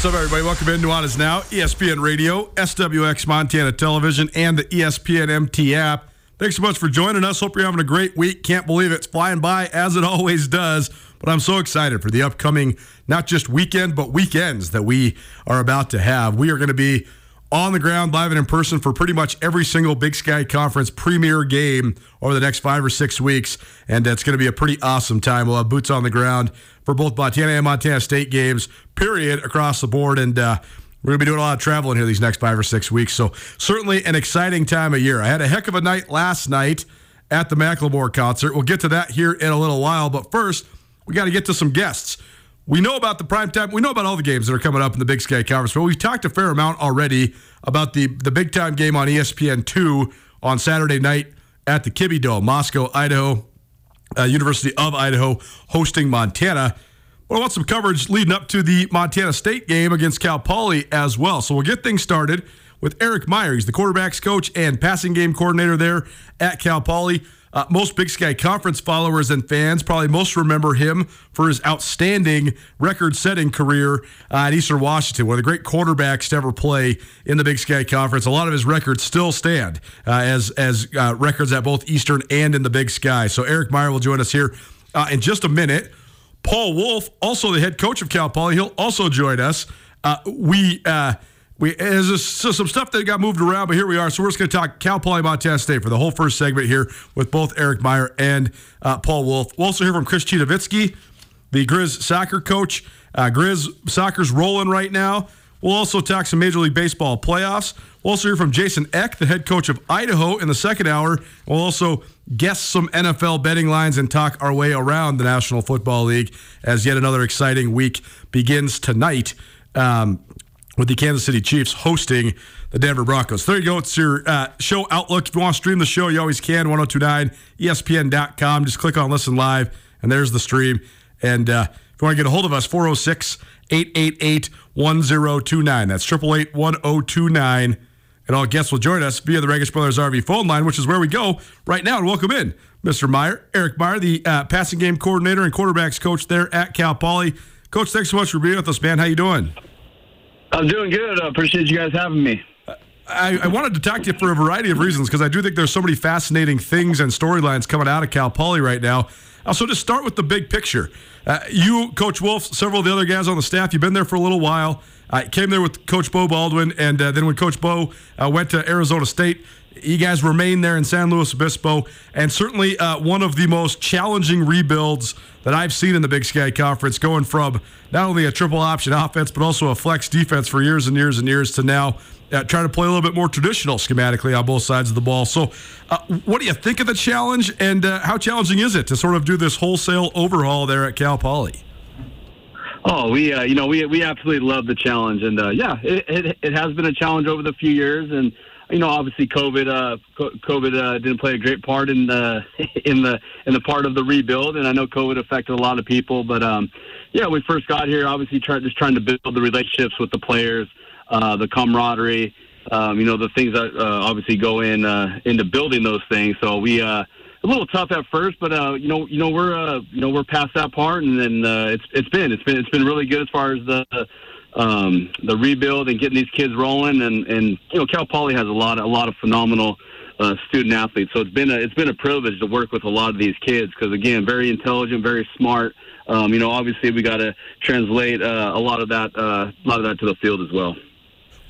What's up, everybody? Welcome in to Nuanez Now, ESPN Radio, SWX Montana Television, and the ESPN MT app. Thanks so much for joining us. Hope you're having a great week. Can't believe. It's flying by as it always does. But I'm so excited for the upcoming, not just weekend, but weekends that we are about to have. We are going to be on the ground, live and in person for pretty much every single Big Sky Conference premier game over the next five or six weeks. And it's going to be a pretty awesome time. We'll have boots on the ground for both Montana and Montana State games, period, across the board. And uh, we're going to be doing a lot of traveling here these next five or six weeks. So, certainly an exciting time of year. I had a heck of a night last night at the Macklemore concert. We'll get to that here in a little while. But first, we got to get to some guests. We know about the prime time. We know about all the games that are coming up in the Big Sky Conference, but we've talked a fair amount already about the the big time game on ESPN two on Saturday night at the Kibby Dome, Moscow, Idaho, uh, University of Idaho hosting Montana. But I want some coverage leading up to the Montana State game against Cal Poly as well. So we'll get things started with Erik Meyer. He's the quarterbacks coach and passing game coordinator there at Cal Poly. Uh, most Big Sky Conference followers and fans probably most remember him for his outstanding record-setting career uh, at Eastern Washington, one of the great quarterbacks to ever play in the Big Sky Conference. A lot of his records still stand uh, as as uh, records at both Eastern and in the Big Sky. So Erik Meyer will join us here uh, in just a minute. Paul Wulff, also the head coach of Cal Poly, he'll also join us. Uh, we we there's so some stuff that got moved around, but here we are. So we're just going to talk Cal Poly Montana State for the whole first segment here with both Erik Meyer and uh, Paul Wulff. We'll also hear from Chris Citowicki, the Grizz soccer coach. Uh, Grizz soccer's rolling right now. We'll also talk some Major League Baseball playoffs. We'll also hear from Jason Eck, the head coach of Idaho, in the second hour. We'll also guess some NFL betting lines and talk our way around the National Football League as yet another exciting week begins tonight um, with the Kansas City Chiefs hosting the Denver Broncos. There you go. It's your uh, show outlook. If you want to stream the show, you always can. 1029 ESPN.com. Just click on listen live, and there's the stream. And uh, if you want to get a hold of us, 406 888 1029. That's 888 1029. And all guests will join us via the Regas Brothers RV phone line, which is where we go right now. And welcome in Mr. Meyer, Erik Meyer, the uh, passing game coordinator and quarterbacks coach there at Cal Poly. Coach, thanks so much for being with us, man. How you doing? I'm doing good. I appreciate you guys having me. I, I wanted to talk to you for a variety of reasons because I do think there's so many fascinating things and storylines coming out of Cal Poly right now. Uh, so just start with the big picture. Uh, you, Coach Wulff, several of the other guys on the staff, you've been there for a little while. I came there with Coach Beau Baldwin, and uh, then when Coach Beau uh, went to Arizona State, You guys remained there in San Luis Obispo, and certainly uh, one of the most challenging rebuilds that I've seen in the Big Sky Conference, going from not only a triple option offense, but also a flex defense for years and years and years to now uh, trying to play a little bit more traditional schematically on both sides of the ball. So, uh, what do you think of the challenge, and uh, how challenging is it to sort of do this wholesale overhaul there at Cal Poly? Oh, we uh, you know we we absolutely love the challenge, and uh, yeah, it, it it has been a challenge over the few years, and you know obviously COVID uh, COVID uh, didn't play a great part in the in the in the part of the rebuild, and I know COVID affected a lot of people, but um, yeah, we first got here obviously try, just trying to build the relationships with the players, uh, the camaraderie, um, you know the things that uh, obviously go in uh, into building those things. So we. Uh, a little tough at first, but uh, you know, you know, we're uh, you know we're past that part, and then uh, it's it's been it's been it's been really good as far as the um, the rebuild and getting these kids rolling, and and you know, Cal Poly has a lot of, a lot of phenomenal uh, student athletes, so it's been a it's been a privilege to work with a lot of these kids because again, very intelligent, very smart. Um, you know, obviously we got to translate uh, a lot of that uh, a lot of that to the field as well.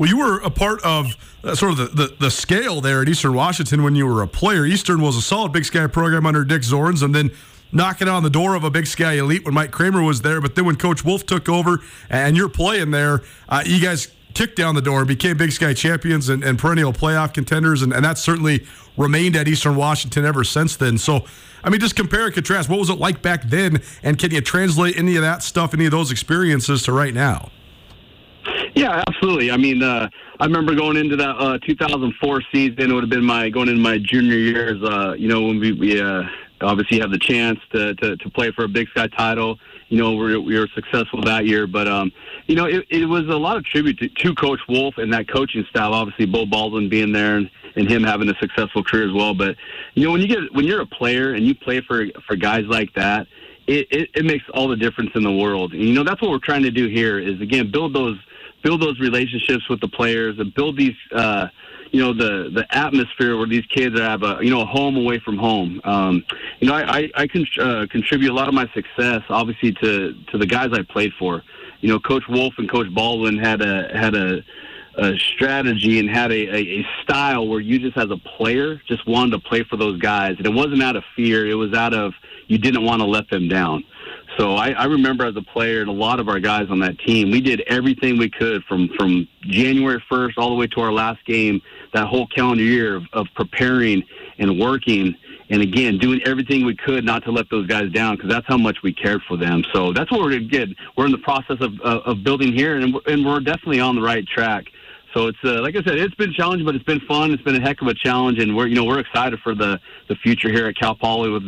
Well, you were a part of uh, sort of the, the, the, scale there at Eastern Washington when you were a player. Eastern was a solid Big Sky program under Dick Zornes, and then knocking on the door of a Big Sky elite when Mike Kramer was there. But then when Coach Wulff took over and you're playing there, uh, you guys kicked down the door and became Big Sky champions and, and perennial playoff contenders, and, and that's certainly remained at Eastern Washington ever since then. So, I mean, just compare and contrast. What was it like back then, and can you translate any of that stuff, any of those experiences to right now? Yeah, absolutely. I mean, uh, I remember going into that uh, 2004 season. It would have been my going into my junior years. Uh, you know, when we, we uh, obviously have the chance to, to to play for a Big Sky title. You know, we were, we were successful that year, but um, you know, it, it was a lot of tribute to, to Coach Wulff and that coaching style. Obviously, Beau Baldwin being there and, and him having a successful career as well. But you know, when you get when you're a player and you play for for guys like that. It, it, it makes all the difference in the world. And, you know, that's what we're trying to do here is, again, build those build those relationships with the players and build these uh, you know the the atmosphere where these kids have a you know a home away from home. Um, you know, I I, I con- uh, contribute a lot of my success, obviously, to to the guys I played for. You know, Coach Wulff and Coach Baldwin had a had a, a strategy and had a, a, a style where you just as a player just wanted to play for those guys, and it wasn't out of fear. It was out of you didn't want to let them down. So I, I remember as a player and a lot of our guys on that team, we did everything we could from from January 1st all the way to our last game, that whole calendar year of, of preparing and working and again doing everything we could not to let those guys down because that's how much we cared for them. So that's what we're good. We're in the process of of, of building here, and and we're definitely on the right track. So it's uh, like I said, it's been challenging, but it's been fun. It's been a heck of a challenge, and we're you know we're excited for the the future here at Cal Poly with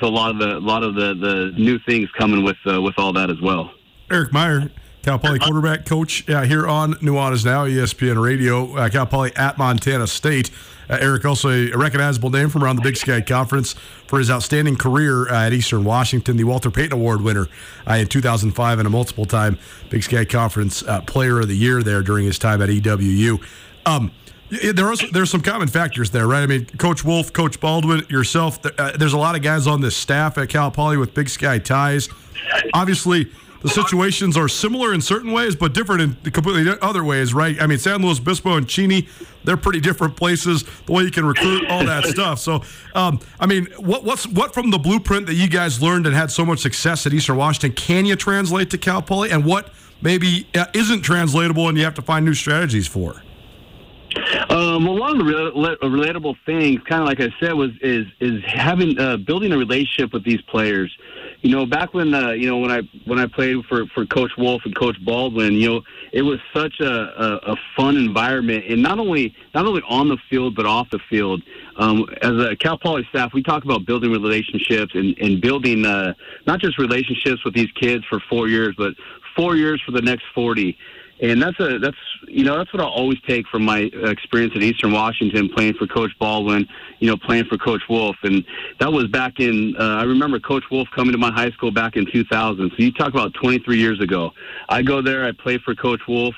with a lot of the lot of the, the new things coming with uh, with all that as well. Erik Meyer, Cal Poly quarterback coach uh, here on Nuanez Now, ESPN Radio. Uh, Cal Poly at Montana State. Uh, Erik, also a recognizable name from around the Big Sky Conference for his outstanding career uh, at Eastern Washington, the Walter Payton Award winner uh, in 2005, and a multiple-time Big Sky Conference uh, Player of the Year there during his time at EWU. Um, there are there's some common factors there, right? I mean, Coach Wulff, Coach Baldwin, yourself. Uh, there's a lot of guys on this staff at Cal Poly with Big Sky ties. Obviously, the situations are similar in certain ways, but different in completely other ways, right? I mean, San Luis Obispo and Cheney, they're pretty different places. The way you can recruit, all that stuff. So, um, I mean, what what's what from the blueprint that you guys learned and had so much success at Eastern Washington can you translate to Cal Poly, and what maybe uh, isn't translatable and you have to find new strategies for? Um, well, one of the re- relatable things, kind of like I said, was is is having uh, building a relationship with these players. You know, back when uh, you know when I when I played for for Coach Wulff and Coach Baldwin, you know, it was such a, a, a fun environment, and not only not only on the field but off the field. Um, as a Cal Poly staff, we talk about building relationships and, and building uh, not just relationships with these kids for four years, but four years for the next forty and that's a that's you know that's what I'll always take from my experience at Eastern Washington playing for Coach Baldwin, you know playing for Coach Wulff, and that was back in uh, I remember Coach Wulff coming to my high school back in 2000. So you talk about 23 years ago. I go there, I play for Coach Wulff.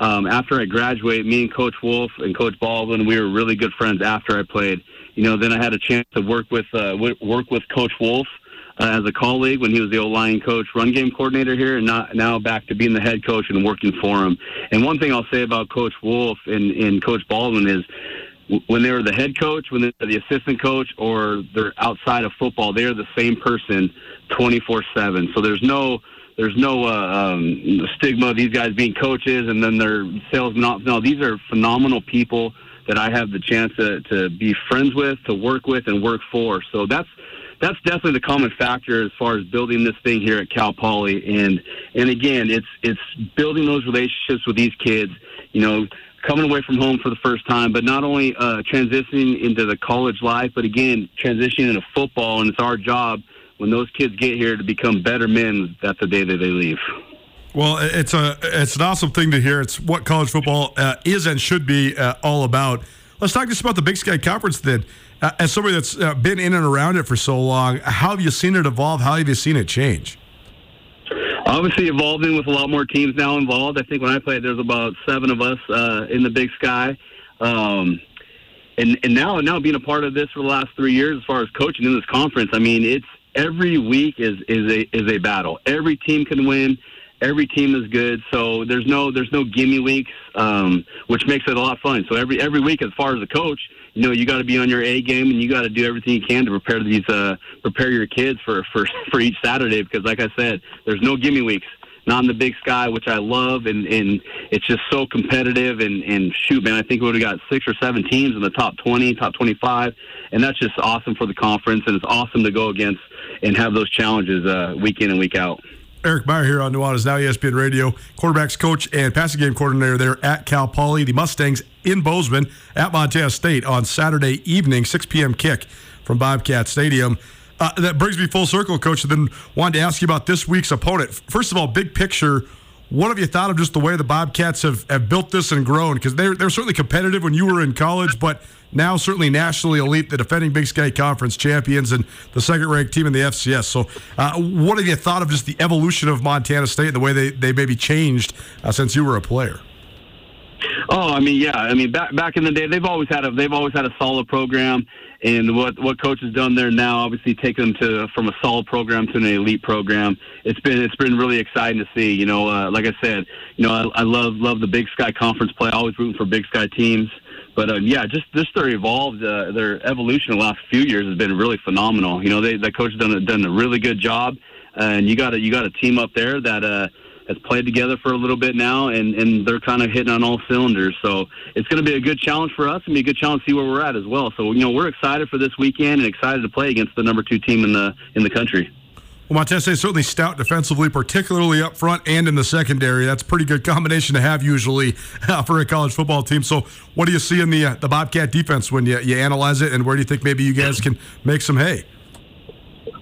Um, after I graduate, me and Coach Wulff and Coach Baldwin, we were really good friends after I played. You know, then I had a chance to work with uh, work with Coach Wulff uh, as a colleague when he was the old line coach, run game coordinator here, and not, now back to being the head coach and working for him. And one thing I'll say about Coach Wulff and, and Coach Baldwin is when they were the head coach, when they're the assistant coach, or they're outside of football, they're the same person 24 7. So there's no. There's no uh, um, stigma of these guys being coaches and then they're salesmen. No, these are phenomenal people that I have the chance to, to be friends with, to work with, and work for. So that's that's definitely the common factor as far as building this thing here at Cal Poly. And and again, it's it's building those relationships with these kids. You know, coming away from home for the first time, but not only uh, transitioning into the college life, but again transitioning into football. And it's our job when those kids get here to become better men. That's the day that they leave. Well, it's a it's an awesome thing to hear. It's what college football uh, is and should be uh, all about. Let's talk just about the Big Sky Conference then. Uh, as somebody that's uh, been in and around it for so long, how have you seen it evolve? How have you seen it change? Obviously, evolving with a lot more teams now involved. I think when I played, there's about seven of us uh, in the Big Sky. Um, and and now now being a part of this for the last three years, as far as coaching in this conference, I mean, it's every week is is a is a battle. Every team can win every team is good, so there's no there's no gimme weeks, um, which makes it a lot fun. So every every week, as far as the coach, you know you got to be on your A game and you got to do everything you can to prepare these uh, prepare your kids for for for each Saturday because, like I said, there's no gimme weeks. Not in the Big Sky, which I love, and, and it's just so competitive. And, and shoot, man, I think we would have got six or seven teams in the top 20, top 25, and that's just awesome for the conference. And it's awesome to go against and have those challenges uh, week in and week out. Erik Meyer here on Nuanez Now ESPN Radio, quarterbacks coach and passing game coordinator there at Cal Poly. The Mustangs in Bozeman at Montana State on Saturday evening, 6 p.m. kick from Bobcat Stadium. Uh, that brings me full circle, coach. And then wanted to ask you about this week's opponent. First of all, big picture. What have you thought of just the way the Bobcats have, have built this and grown? Because they're, they're certainly competitive when you were in college, but now certainly nationally elite, the defending Big Sky Conference champions and the second ranked team in the FCS. So, uh, what have you thought of just the evolution of Montana State and the way they, they maybe changed uh, since you were a player? Oh, I mean, yeah. I mean, back back in the day, they've always had a they've always had a solid program, and what what coach has done there now, obviously, take them to from a solid program to an elite program. It's been it's been really exciting to see. You know, uh, like I said, you know, I, I love love the Big Sky Conference play. Always rooting for Big Sky teams. But uh, yeah, just just their evolved, uh, their evolution the last few years has been really phenomenal. You know, they the coach has done a, done a really good job, and you got a you got a team up there that uh, has played together for a little bit now, and and they're kind of hitting on all cylinders. So it's going to be a good challenge for us, and be a good challenge to see where we're at as well. So you know, we're excited for this weekend and excited to play against the number two team in the in the country. Well, Montez is certainly stout defensively, particularly up front and in the secondary. That's a pretty good combination to have usually uh, for a college football team. So, what do you see in the uh, the Bobcat defense when you, you analyze it, and where do you think maybe you guys can make some hay?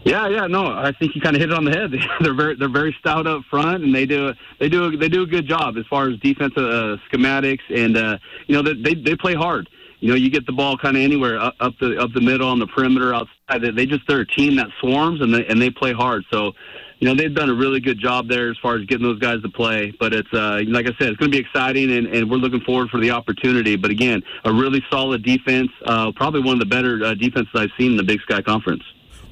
Yeah, yeah, no, I think you kind of hit it on the head. they're very they're very stout up front, and they do they do they do a good job as far as defensive uh, schematics, and uh, you know they they play hard you know, you get the ball kind of anywhere up, the up the middle on the perimeter outside. They just they're a team that swarms and they and they play hard. So, you know, they've done a really good job there as far as getting those guys to play. But it's uh, like I said, it's going to be exciting, and, and we're looking forward for the opportunity. But again, a really solid defense, uh, probably one of the better uh, defenses I've seen in the Big Sky Conference.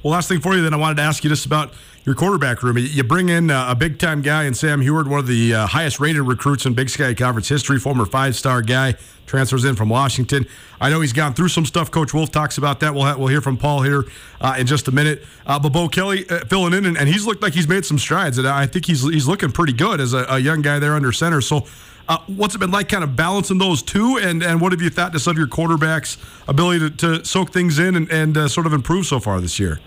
Well, last thing for you, then I wanted to ask you just about your quarterback room. You bring in uh, a big time guy in Sam Huard, one of the uh, highest rated recruits in Big Sky Conference history, former five star guy, transfers in from Washington. I know he's gone through some stuff. Coach Wulff talks about that. We'll, ha- we'll hear from Paul here uh, in just a minute. Uh, but Bo Kelly uh, filling in, and, and, he's looked like he's made some strides. And I think he's he's looking pretty good as a, a young guy there under center. So, uh, what's it been like kind of balancing those two? And, and what have you thought of your quarterbacks' ability to, to soak things in and, and sort of improve so far this year?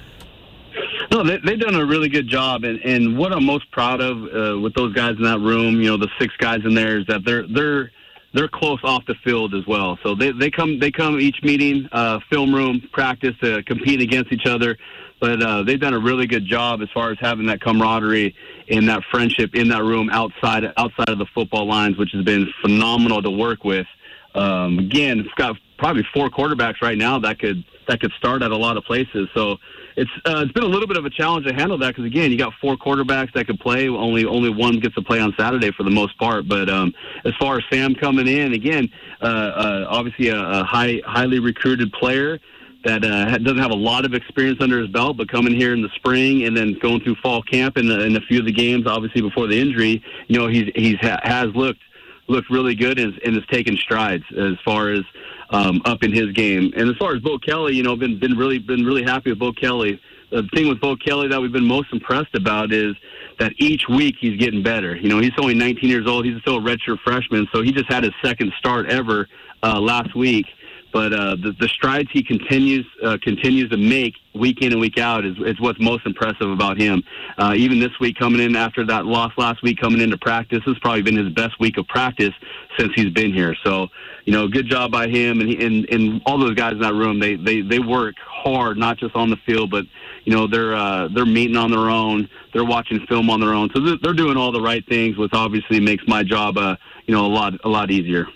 No, they, they've done a really good job, and, and what I'm most proud of uh, with those guys in that room, you know, the six guys in there, is that they're they're they're close off the field as well. So they they come they come each meeting, uh, film room, practice to compete against each other. But uh, they've done a really good job as far as having that camaraderie and that friendship in that room outside outside of the football lines, which has been phenomenal to work with. Um, again, it's got probably four quarterbacks right now that could that could start at a lot of places. So it's uh, it's been a little bit of a challenge to handle that because again, you got four quarterbacks that could play. Only only one gets to play on Saturday for the most part. But um, as far as Sam coming in, again, uh, uh, obviously a, a high highly recruited player that uh, doesn't have a lot of experience under his belt, but coming here in the spring and then going through fall camp and, in a few of the games, obviously before the injury, you know, he's he's ha- has looked looked really good and, and has taken strides as far as um, up in his game. And as far as Bo Kelly, you know, been been really been really happy with Bo Kelly. The thing with Bo Kelly that we've been most impressed about is that each week he's getting better. You know, he's only 19 years old. He's still a redshirt freshman, so he just had his second start ever uh, last week. But uh, the, the strides he continues uh, continues to make week in and week out is, is what's most impressive about him. Uh, even this week, coming in after that loss last week, coming into practice, this has probably been his best week of practice since he's been here. So, you know, good job by him and, he, and and all those guys in that room. They they they work hard, not just on the field, but you know they're uh, they're meeting on their own. They're watching film on their own. So they're, doing all the right things, which obviously makes my job uh, you know a lot a lot easier.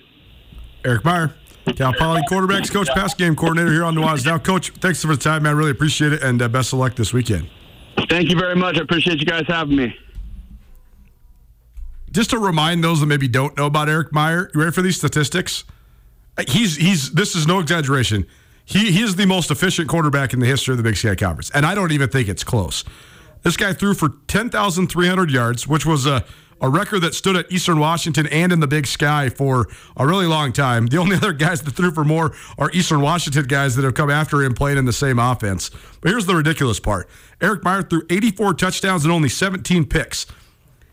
Erik Meyer. Cal Poly quarterbacks coach, pass game coordinator here on Nuanez Now. Coach, thanks for the time, man. I really appreciate it, and uh, best of luck this weekend. Thank you very much. I appreciate you guys having me. Just to remind those that maybe don't know about Erik Meyer, you ready for these statistics? He's he's this is no exaggeration. He he is the most efficient quarterback in the history of the Big Sky Conference, and I don't even think it's close. This guy threw for ten thousand three hundred yards, which was a a record that stood at Eastern Washington and in the Big Sky for a really long time. The only other guys that threw for more are Eastern Washington guys that have come after him playing in the same offense. But here's the ridiculous part Erik Meyer threw 84 touchdowns and only 17 picks.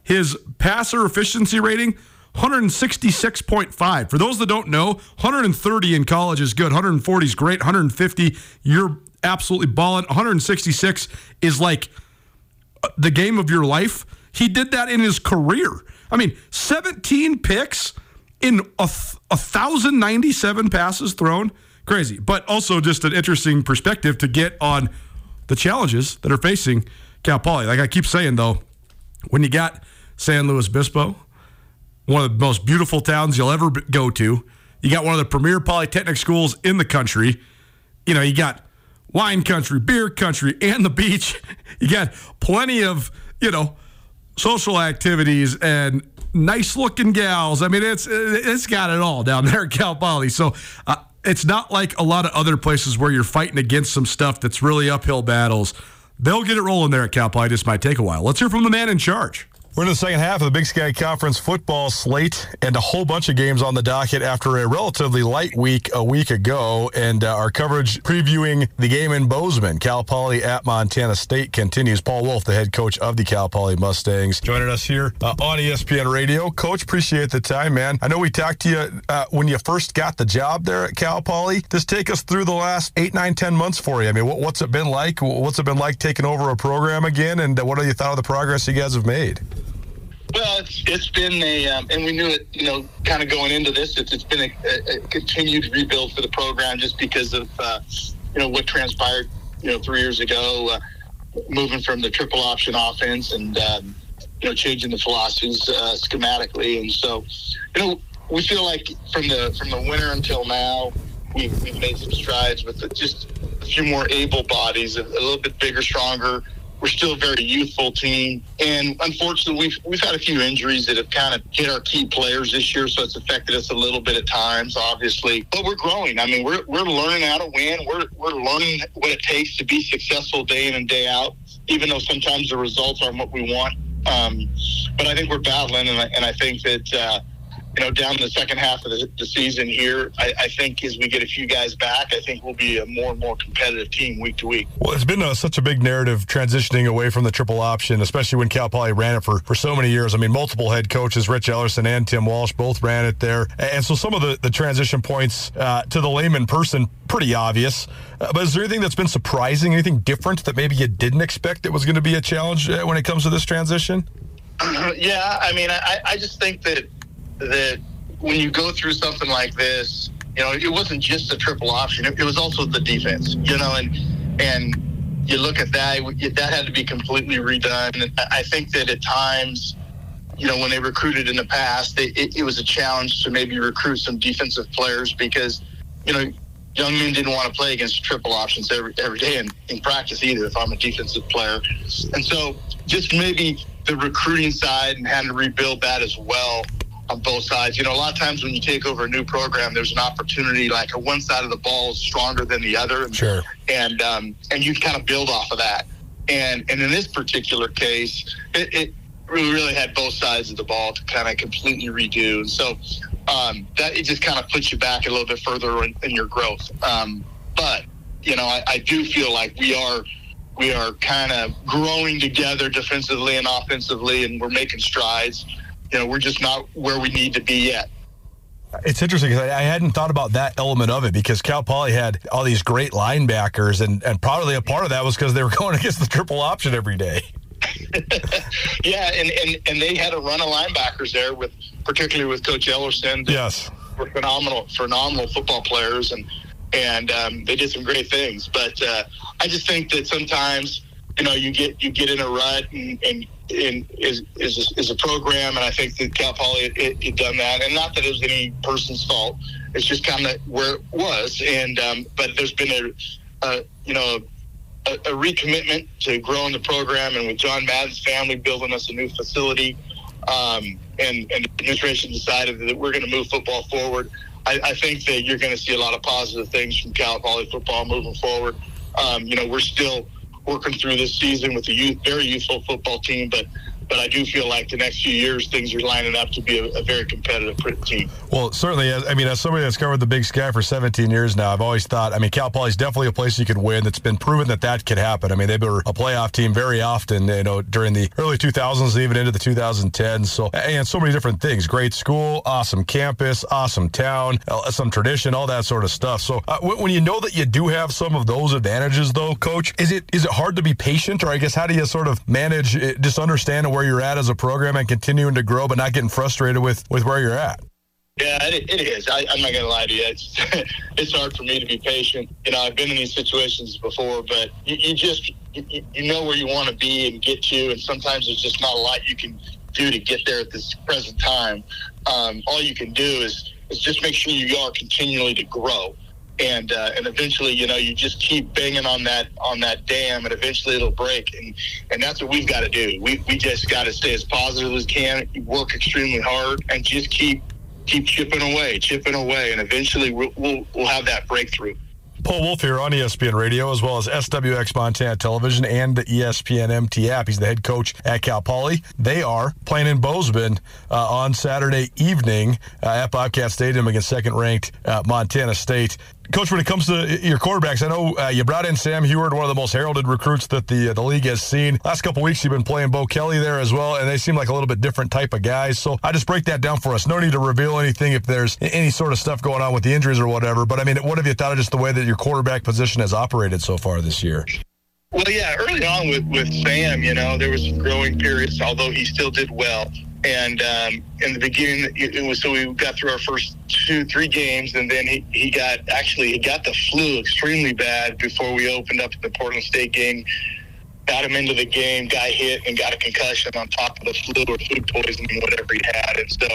His passer efficiency rating, 166.5. For those that don't know, 130 in college is good. 140 is great. 150, you're absolutely balling. 166 is like uh, the game of your life. He did that in his career. I mean, 17 picks in a, a 1,097 passes thrown. Crazy. But also just an interesting perspective to get on the challenges that are facing Cal Poly. Like I keep saying, though, when you got San Luis Obispo, one of the most beautiful towns you'll ever go to, you got one of the premier polytechnic schools in the country. You know, you got wine country, beer country, and the beach. You got plenty of, you know, social activities and nice looking gals. I mean, it's it's got it all down there at Cal Poly. So uh, it's not like a lot of other places where you're fighting against some stuff that's really uphill battles. They'll get it rolling there at Cal Poly. Just might take a while. Let's hear from the man in charge. We're in the second half of the Big Sky Conference football slate and a whole bunch of games on the docket after a relatively light week a week ago. And uh, our coverage previewing the game in Bozeman, Cal Poly at Montana State continues. Paul Wulff, the head coach of the Cal Poly Mustangs, joining us here uh, on ESPN Radio. Coach, appreciate the time, man. I know we talked to you uh, when you first got the job there at Cal Poly. Just take us through the last eight, nine, ten months for you. I mean, what, what's it been like? What's it been like taking over a program again? And uh, what have you thought of the progress you guys have made? Well, it's it's been a, um, and we knew it, you know, kind of going into this. It's, it's been a, a, continued rebuild for the program just because of, uh, you know, what transpired, you know, three years ago, uh, moving from the triple option offense and, um, you know, changing the philosophies uh, schematically. And so, you know, we feel like from the from the winter until now, we've, we've made some strides with just a few more able bodies, a, a little bit bigger, stronger we're still a very youthful team, and unfortunately, we've we've had a few injuries that have kind of hit our key players this year, so it's affected us a little bit at times, obviously. But we're growing. I mean, we're we're learning how to win. We're we're learning what it takes to be successful day in and day out, even though sometimes the results aren't what we want. Um, but I think we're battling, and I, and I think that. Uh, you know, down the second half of the, the season here, I, I, think as we get a few guys back, I think we'll be a more and more competitive team week to week. Well, it's been a, such a big narrative transitioning away from the triple option, especially when Cal Poly ran it for, for so many years. I mean, multiple head coaches, Rich Ellerson and Tim Walsh, both ran it there. And so some of the, the transition points uh, to the layman person, pretty obvious. Uh, but is there anything that's been surprising, anything different that maybe you didn't expect that was going to be a challenge uh, when it comes to this transition? yeah, I mean, I, I just think that that when you go through something like this, you know, it wasn't just a triple option; it, it was also the defense. You know, and and you look at that, that had to be completely redone. And I think that at times, you know, when they recruited in the past, they, it, it was a challenge to maybe recruit some defensive players because, you know, young men didn't want to play against triple options every every day in, in practice either. If I'm a defensive player, and so just maybe the recruiting side and having to rebuild that as well on both sides. You know, a lot of times when you take over a new program, there's an opportunity like a one side of the ball is stronger than the other, and sure. and um, and you kind of build off of that. And and in this particular case, it, it we really had both sides of the ball to kind of completely redo. And so um, that it just kind of puts you back a little bit further in, in your growth. Um, but you know, I, I do feel like we are we are kind of growing together defensively and offensively, and we're making strides. You know, we're just not where we need to be yet. It's interesting because I hadn't thought about that element of it because Cal Poly had all these great linebackers, and, and probably a part of that was because they were going against the triple option every day. yeah, and, and, and they had a run of linebackers there with particularly with Coach Ellerson. Yes, were phenomenal, phenomenal football players, and and um, they did some great things. But uh, I just think that sometimes you know you get you get in a rut and, and in is is a, is a program, and I think that Cal Poly it, it done that, and not that it was any person's fault. It's just kind of where it was, and um, but there's been a, a you know a, a, recommitment to growing the program, and with John Madden's family building us a new facility, um, and and the administration decided that we're going to move football forward. I, I think that you're going to see a lot of positive things from Cal Poly football moving forward. Um, you know, we're still working through this season with a youth, very youthful football team, but but I do feel like the next few years things are lining up to be a, a, very competitive team. Well, certainly, I mean, as somebody that's covered the Big Sky for 17 years now, I've always thought, I mean, Cal Poly is definitely a place you could win. It's been proven that that could happen. I mean, they were a playoff team very often, you know, during the early 2000s even into the 2010s. So, and so many different things. Great school, awesome campus, awesome town, uh, some tradition, all that sort of stuff. So, uh, when you know that you do have some of those advantages, though, Coach, is it is it hard to be patient, or I guess how do you sort of manage, it, just understand where you're at as a program and continuing to grow, but not getting frustrated with with where you're at. Yeah, it, it is. I, am not to lie to you. It's, it's hard for me to be patient. You know, I've been in these situations before, but you, you just you, you know where you want to be and get to, and sometimes there's just not a lot you can do to get there at this present time. Um, all you can do is is just make sure you are continually to grow and uh, and eventually, you know, you just keep banging on that on that dam, and eventually it'll break. And and that's what we've got to do. We we just got to stay as positive as can, work extremely hard, and just keep keep chipping away, chipping away, and eventually we'll we'll, we'll have that breakthrough. Paul Wulff here on ESPN Radio, as well as SWX Montana Television and the ESPN MT app. He's the head coach at Cal Poly. They are playing in Bozeman uh, on Saturday evening uh, at Bobcat Stadium against second-ranked uh, Montana State. Coach, when it comes to your quarterbacks, I know uh, you brought in Sam Huard, one of the most heralded recruits that the uh, the league has seen. Last couple weeks, you've been playing Bo Kelly there as well, and they seem like a little bit different type of guys. So I just break that down for us. No need to reveal anything if there's any sort of stuff going on with the injuries or whatever. But I mean, what have you thought of just the way that your quarterback position has operated so far this year? Well, yeah, early on with, with Sam, you know, there was growing periods, although he still did well. And um, in the beginning, it was so we got through our first two, three games, and then he, he got actually he got the flu extremely bad before we opened up the Portland State game. Got him into the game, got hit, and got a concussion on top of the flu or food poisoning, whatever he had. And so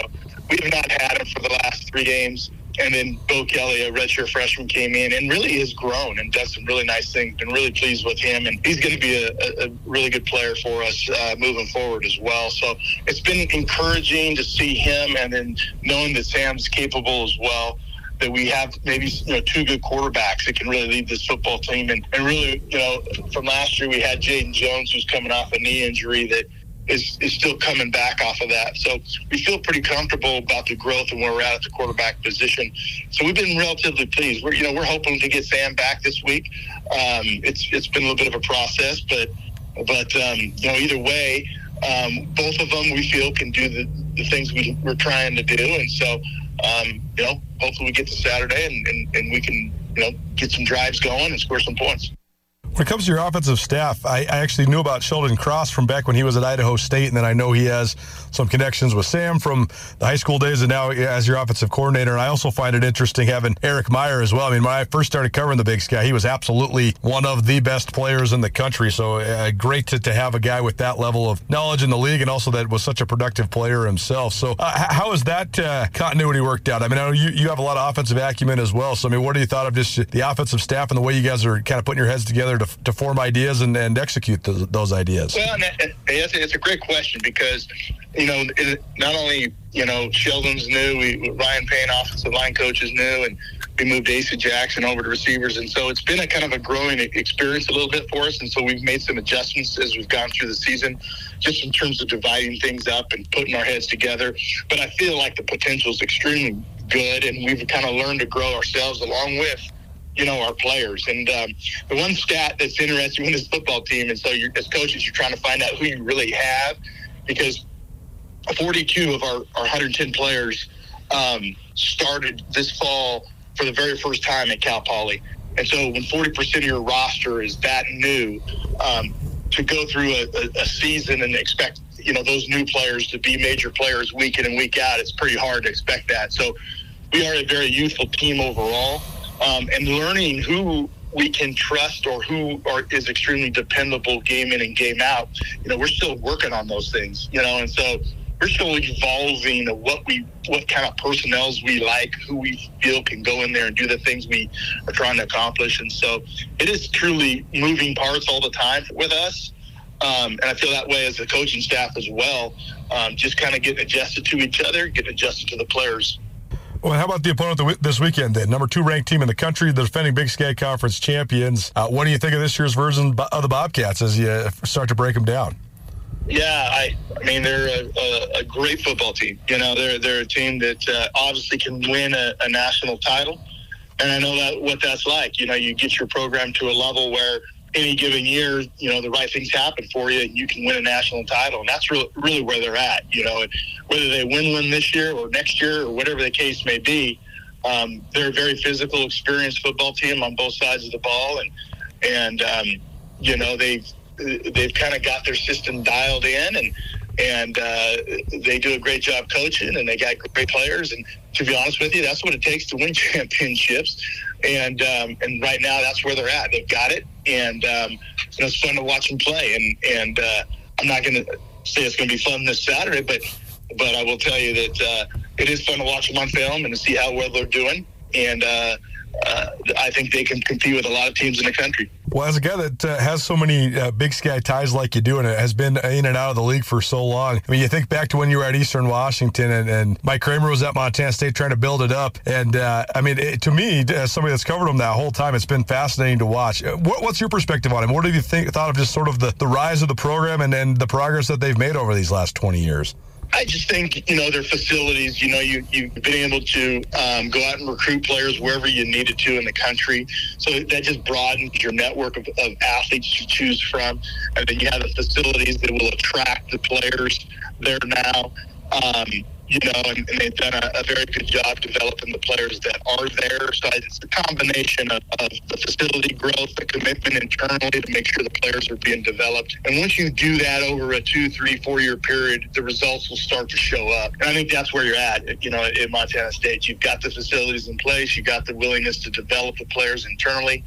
we have not had him for the last three games and then Bo Kelly, a redshirt freshman, came in and really has grown and done some really nice things. Been really pleased with him, and he's going to be a, a, really good player for us uh, moving forward as well. So it's been encouraging to see him, and then knowing that Sam's capable as well. That we have maybe you know two good quarterbacks that can really lead this football team, and, and really you know from last year we had Jaden Jones who's coming off a knee injury that is, is still coming back off of that. So we feel pretty comfortable about the growth and where we're at at the quarterback position. So we've been relatively pleased. We're you know we're hoping to get Sam back this week. Um, it's it's been a little bit of a process, but but um, you know either way, um, both of them we feel can do the, the things we, we're trying to do, and so um, you know hopefully we get to Saturday and, and, and we can you know get some drives going and score some points. When it comes to your offensive staff, I, I, actually knew about Sheldon Cross from back when he was at Idaho State, and then I know he has some connections with Sam from the high school days, and now as your offensive coordinator. And I also find it interesting having Erik Meyer as well. I mean, when I first started covering the Big Sky, he was absolutely one of the best players in the country. So uh, great to, to have a guy with that level of knowledge in the league, and also that was such a productive player himself. So uh, how has that uh, continuity worked out? I mean, I know you, you have a lot of offensive acumen as well. So I mean, what do you thought of just the offensive staff and the way you guys are kind of putting your heads together? To, to form ideas and, and execute those, those ideas? Well, it's, it's a great question because, you know, not only, you know, Sheldon's new, we, Ryan Payne, offensive line coach, is new, and we moved Asa Jackson over to receivers, and so it's been a kind of a growing experience a little bit for us. And so we've made some adjustments as we've gone through the season, just in terms of dividing things up and putting our heads together. But I feel like the potential is extremely good, and we've kind of learned to grow ourselves along with you know, our players. And um, the one stat that's interesting in this football team, and so as coaches, you're trying to find out who you really have because 42 of our, our 110 players um, started this fall for the very first time at Cal Poly. And so when 40% of your roster is that new, um, to go through a, a, a season and expect, you know, those new players to be major players week in and week out, it's pretty hard to expect that. So we are a very youthful team overall. Um, and learning who we can trust or who are, is extremely dependable game in and game out. You know, we're still working on those things, you know, and so we're still evolving what we what kind of personnels we like, who we feel can go in there and do the things we are trying to accomplish. And so it is truly moving parts all the time with us. Um, and I feel that way as the coaching staff as well. Um, just kind of getting adjusted to each other, getting adjusted to the players. Well, how about the opponent this weekend then? Number two ranked team in the country, the defending Big Sky Conference champions. Uh, what do you think of this year's version of the Bobcats as you start to break them down? Yeah, I, I mean they're a, a, a, great football team. You know, they're they're a team that uh, obviously can win a, a national title, and I know that what that's like. You know, you get your program to a level where any given year, you know, the right things happen for you and you can win a national title. And that's really, really where they're at, you know, and whether they win one this year or next year or whatever the case may be, um, they're a very physical, experienced football team on both sides of the ball. And, and, um, you know, they've, they've kind of got their system dialed in and, and uh, they do a great job coaching and they got great players. And to be honest with you, that's what it takes to win championships. And um, and right now, that's where they're at. They've got it, and um, it's fun to watch them play. And and uh, I'm not going to say it's going to be fun this Saturday, but but I will tell you that uh, it is fun to watch them on film and to see how well they're doing. And uh, uh, I think they can compete with a lot of teams in the country. Well, as a guy that uh, has so many uh, Big Sky ties like you do, and has been in and out of the league for so long. I mean, you think back to when you were at Eastern Washington, and, and Mike Kramer was at Montana State trying to build it up. And uh, I mean, it, to me, as somebody that's covered him that whole time, it's been fascinating to watch. Uh, what, what's your perspective on him? What have you think thought of just sort of the, the rise of the program and then the progress that they've made over these last 20 years? I just think you know their facilities. You know, you you've been able to um, go out and recruit players wherever you needed to in the country. So that just broadens your network of, of athletes to choose from, and then you have the facilities that will attract the players there now. Um, you know, and, and they've done a, a, very good job developing the players that are there. So it's a combination of, of, the facility growth, the commitment internally to make sure the players are being developed. And once you do that over a two, three, four year period, the results will start to show up. And I think that's where you're at, you know, in Montana State. You've got the facilities in place, you've got the willingness to develop the players internally.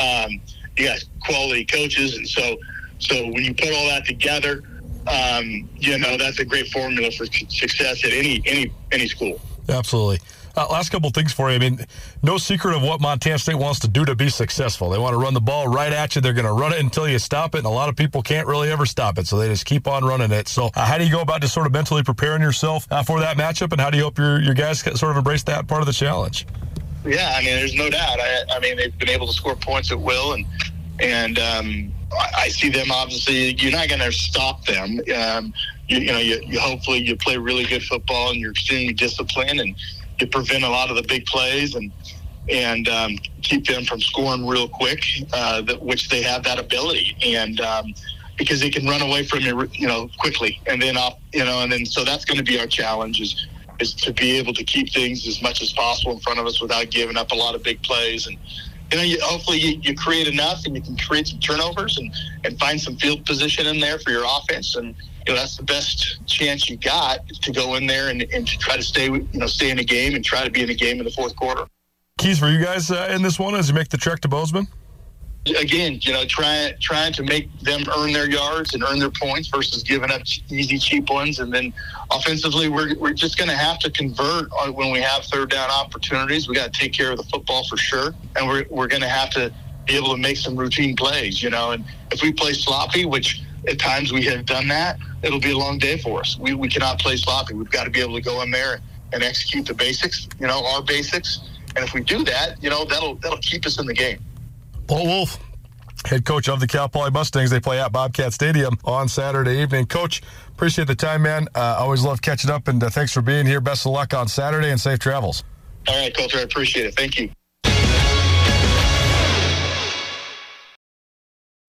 Um, you got quality coaches. And so, so when you put all that together, um, you know that's a great formula for success at any any any school. Absolutely. Uh, last couple things for you. I mean, no secret of what Montana State wants to do to be successful. They want to run the ball right at you. They're going to run it until you stop it, and a lot of people can't really ever stop it, so they just keep on running it. So, uh, how do you go about just sort of mentally preparing yourself uh, for that matchup, and how do you hope your your guys sort of embrace that part of the challenge? Yeah, I mean, there's no doubt. I, I mean, they've been able to score points at will, and and um, I see them obviously. You're not going to stop them. Um, you, you, know, you, you, hopefully you play really good football and you're extremely disciplined and you prevent a lot of the big plays and and um, keep them from scoring real quick, uh, that, which they have that ability and. Um, because they can run away from you, you know, quickly, and then off, you know, and then so that's going to be our challenge is is to be able to keep things as much as possible in front of us without giving up a lot of big plays and know, you, hopefully you, you, create enough and you can create some turnovers and, and find some field position in there for your offense. And, you know, that's the best chance you got to go in there and, and to try to stay, you know, stay in the game and try to be in the game in the fourth quarter. Keys for you guys uh, in this one as you make the trek to Bozeman? Again, you know, trying trying to make them earn their yards and earn their points versus giving up easy, cheap ones. And then offensively, we're, we're just going to have to convert when we have third down opportunities. We got to take care of the football for sure, and we're we're going to have to be able to make some routine plays. You know, and if we play sloppy, which at times we have done that, it'll be a long day for us. We we cannot play sloppy. We've got to be able to go in there and execute the basics. You know, our basics And if we do that, you know, that'll that'll keep us in the game. Paul Wulff, head coach of the Cal Poly Mustangs. They play at Bobcat Stadium on Saturday evening. Coach, appreciate the time, man. Uh, always love catching up, and uh, thanks for being here. Best of luck on Saturday and safe travels. All right, Colter, I appreciate it. Thank you.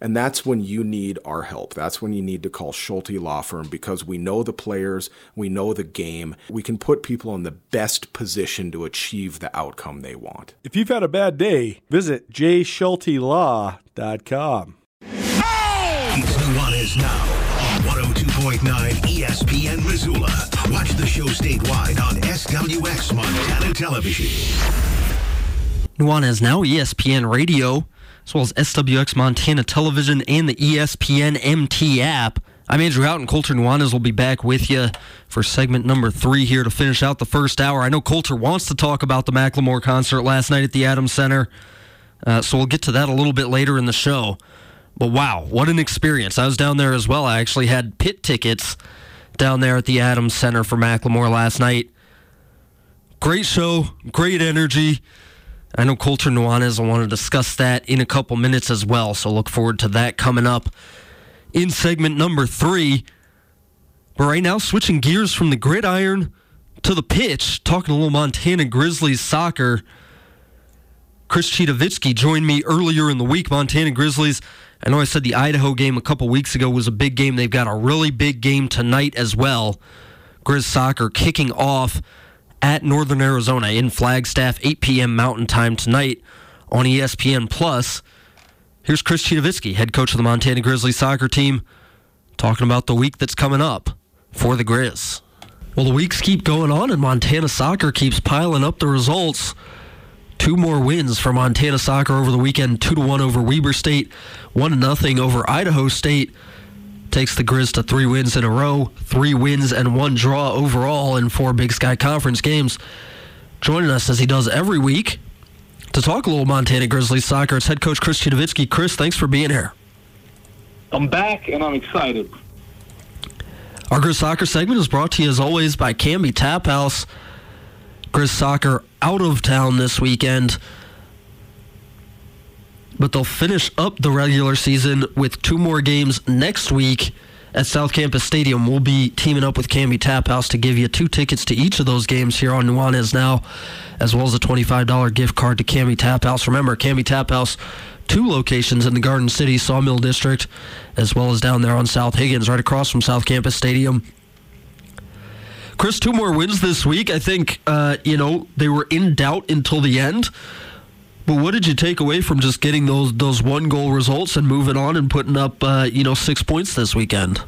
and that's when you need our help. That's when you need to call Schulte Law Firm because we know the players, we know the game. We can put people in the best position to achieve the outcome they want. If you've had a bad day, visit jschultelaw.com. It's Nuanez now on 102.9 ESPN Missoula. Watch the show statewide on SWX Montana Television. Nuanez now ESPN Radio as well as SWX Montana Television and the ESPN MT app. I'm Andrew Houghton. Colter Nuanez will be back with you for segment number three here to finish out the first hour. I know Colter wants to talk about the Macklemore concert last night at the Adams Center, uh, so we'll get to that a little bit later in the show. But wow, what an experience. I was down there as well. I actually had pit tickets down there at the Adams Center for Macklemore last night. Great show, great energy. I know Colter Nuanez will want to discuss that in a couple minutes as well, so look forward to that coming up in segment number three. But right now, switching gears from the gridiron to the pitch, talking a little Montana Grizzlies soccer. Chris Citowicki joined me earlier in the week. Montana Grizzlies. I know I said the Idaho game a couple weeks ago was a big game. They've got a really big game tonight as well. Grizz soccer kicking off at Northern Arizona in Flagstaff, 8 p.m. Mountain Time tonight on ESPN Plus. Here's Chris Citowicki, head coach of the Montana Grizzlies soccer team, talking about the week that's coming up for the Grizz. Well, the weeks keep going on, and Montana soccer keeps piling up the results. Two more wins for Montana soccer over the weekend: two to one over Weber State, one to nothing over Idaho State takes the Grizz to three wins in a row, three wins and one draw overall in four Big Sky Conference games. Joining us as he does every week to talk a little Montana Grizzlies soccer, it's head coach Chris Citowicki. Chris, thanks for being here. I'm back and I'm excited. Our Grizz Soccer segment is brought to you as always by Canby Tap House. Grizz Soccer out of town this weekend but they'll finish up the regular season with two more games next week at South Campus Stadium. We'll be teaming up with Canby Tap House to give you two tickets to each of those games here on Nuanez Now, as well as a $25 gift card to Canby Tap House. Remember, Canby Tap House, two locations in the Garden City Sawmill District, as well as down there on South Higgins, right across from South Campus Stadium. Chris, two more wins this week. I think, uh, you know, they were in doubt until the end. But what did you take away from just getting those those one goal results and moving on and putting up uh, you know six points this weekend?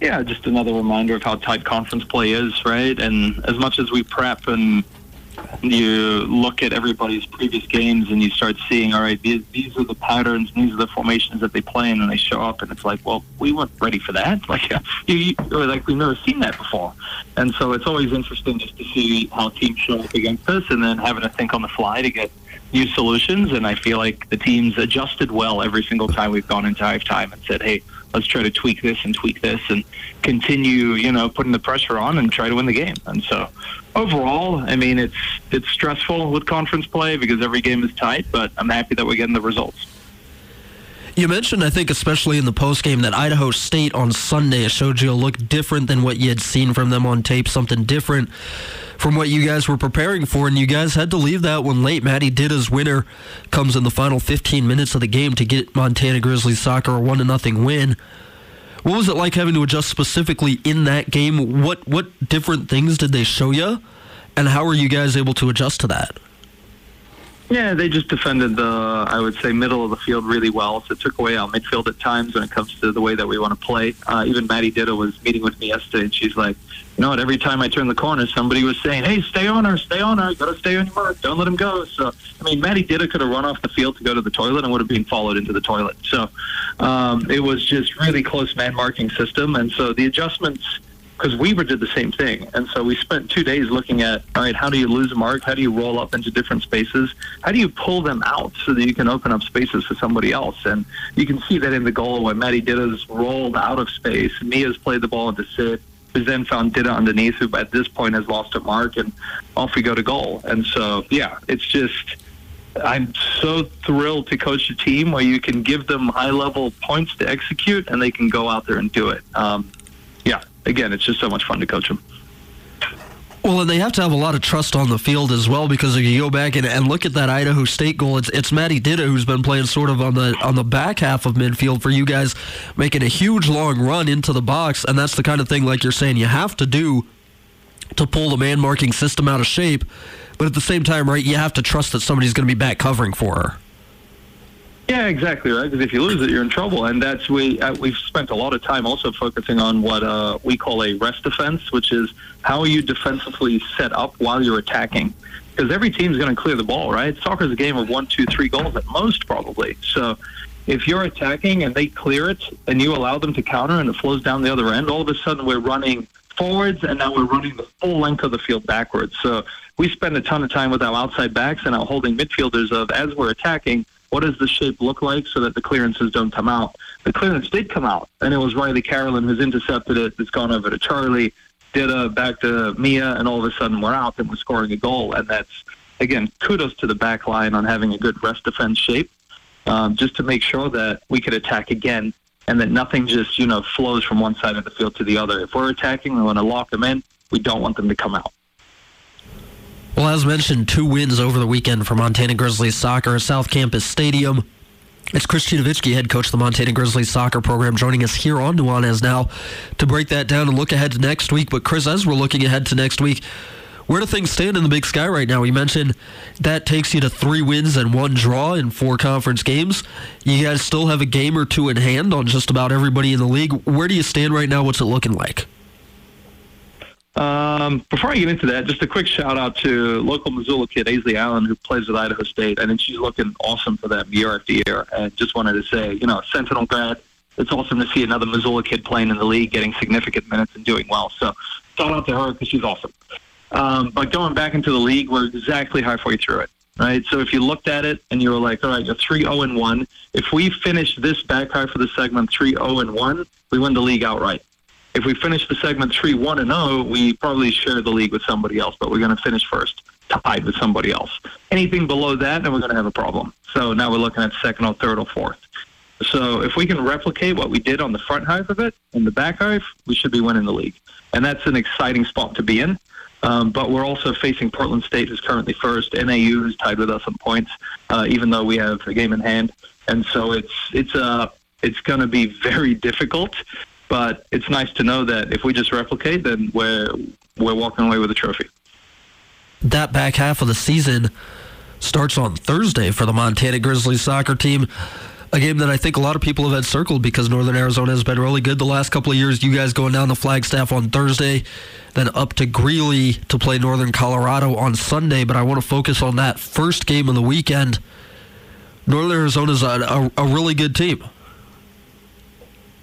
Yeah, just another reminder of how tight conference play is, right? And as much as we prep and you look at everybody's previous games and you start seeing, all right, these, these are the patterns, these are the formations that they play in, and they show up, and it's like, well, we weren't ready for that. Like, you, or like we've never seen that before. And so it's always interesting just to see how teams show up against us, and then having to think on the fly to get new solutions, and I feel like the team's adjusted well every single time we've gone into halftime and said, "Hey, let's try to tweak this and tweak this and continue, you know, putting the pressure on and try to win the game." And so, overall, I mean, it's it's stressful with conference play because every game is tight, but I'm happy that we're getting the results. You mentioned, I think, especially in the postgame, that Idaho State on Sunday showed you a look different than what you had seen from them on tape, something different from what you guys were preparing for, and you guys had to leave that one late. Maddie Ditta's winner comes in the final 15 minutes of the game to get Montana Grizzlies soccer a one to nothing win. What was it like having to adjust specifically in that game? What what different things did they show you, and how were you guys able to adjust to that? Yeah, they just defended the, I would say, middle of the field really well. So it took away our midfield at times when it comes to the way that we want to play. Uh, even Maddie Ditta was meeting with me yesterday, and she's like, you know what, every time I turn the corner, somebody was saying, hey, stay on her, stay on her, got to stay on your mark, don't let him go. So, I mean, Maddie Ditta could have run off the field to go to the toilet and would have been followed into the toilet. So um, it was just really close man marking system. And so the adjustments – because Weber did the same thing. And so we spent two days looking at, all right, how do you lose a mark? How do you roll up into different spaces? How do you pull them out so that you can open up spaces for somebody else? And you can see that in the goal when Maddie Ditta's rolled out of space. Mia's played the ball into Sid, who then found Ditta underneath, who at this point has lost a mark, and off we go to goal. And so, yeah, it's just. I'm so thrilled to coach a team where you can give them high level points to execute and they can go out there and do it. Um, again, it's just so much fun to coach them. Well, and they have to have a lot of trust on the field as well because if you go back and, and look at that Idaho State goal, it's it's Maddie Ditta who's been playing sort of on the on the back half of midfield for you guys, making a huge long run into the box, and that's the kind of thing like you're saying you have to do to pull the man marking system out of shape. But at the same time, right, you have to trust that somebody's going to be back covering for her. Yeah, exactly right. Because if you lose it, you're in trouble, and that's we uh, we've spent a lot of time also focusing on what uh, we call a rest defense, which is how are you defensively set up while you're attacking. Because every team's going to clear the ball, right? Soccer's a game of one, two, three goals at most, probably. So if you're attacking and they clear it, and you allow them to counter, and it flows down the other end, all of a sudden we're running forwards, and now we're running the full length of the field backwards. So we spend a ton of time with our outside backs and our holding midfielders of as we're attacking what does the shape look like so that the clearances don't come out? The clearance did come out, and it was Riley Carolyn who's intercepted it. It's gone over to Charlie, did a back to Mia, and all of a sudden we're out and we're scoring a goal. And that's, again, kudos to the back line on having a good rest defense shape um, just to make sure that we could attack again and that nothing just, you know, flows from one side of the field to the other. If we're attacking, we want to lock them in. We don't want them to come out. As mentioned, two wins over the weekend for Montana Grizzlies soccer at South Campus Stadium. It's Chris Citowicki, head coach of the Montana Grizzlies soccer program, joining us here on Nuanez now to break that down and look ahead to next week. But Chris, as we're looking ahead to next week, where do things stand in the Big Sky right now? We mentioned that takes you to three wins and one draw in four conference games. You guys still have a game or two in hand on just about everybody in the league. Where do you stand right now? What's it looking like? Um, before I get into that, just a quick shout out to local Missoula kid Aisley Allen, who plays at Idaho State. I think she's looking awesome for them year after year. And just wanted to say, you know, Sentinel grad. It's awesome to see another Missoula kid playing in the league, getting significant minutes and doing well. So shout out to her because she's awesome. Um, but going back into the league, we're exactly halfway through it, right? So if you looked at it and you were like, all right, you're 3 0 and 1. If we finish this back half of the segment 3 0 and 1, we win the league outright. If we finish the segment 3 1 and 0, we probably share the league with somebody else, but we're going to finish first, tied with somebody else. Anything below that, then we're going to have a problem. So now we're looking at second or third or fourth. So if we can replicate what we did on the front half of it in the back half, we should be winning the league. And that's an exciting spot to be in. Um, but we're also facing Portland State, who's currently first. NAU, who's tied with us on points, uh, even though we have a game in hand. And so it's it's uh, it's going to be very difficult. But it's nice to know that if we just replicate, then we're we're walking away with a trophy. That back half of the season starts on Thursday for the Montana Grizzlies soccer team. A game that I think a lot of people have had circled because Northern Arizona has been really good the last couple of years. You guys going down to Flagstaff on Thursday, then up to Greeley to play Northern Colorado on Sunday. But I want to focus on that first game of the weekend. Northern Arizona's a, a, a really good team.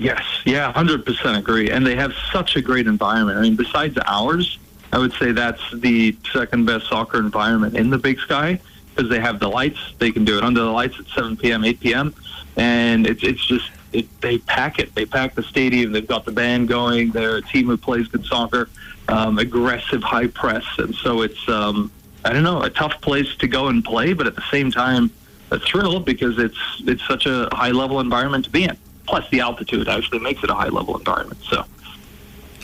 Yes, yeah, hundred percent agree. And they have such a great environment. I mean, besides ours, I would say that's the second best soccer environment in the Big Sky because they have the lights. They can do it under the lights at 7 p.m., 8 p.m., and it's it's just it, they pack it. They pack the stadium. They've got the band going. They're a team who plays good soccer, um, aggressive, high press, and so it's um, I don't know a tough place to go and play, but at the same time a thrill because it's it's such a high level environment to be in plus the altitude actually makes it a high level environment. So,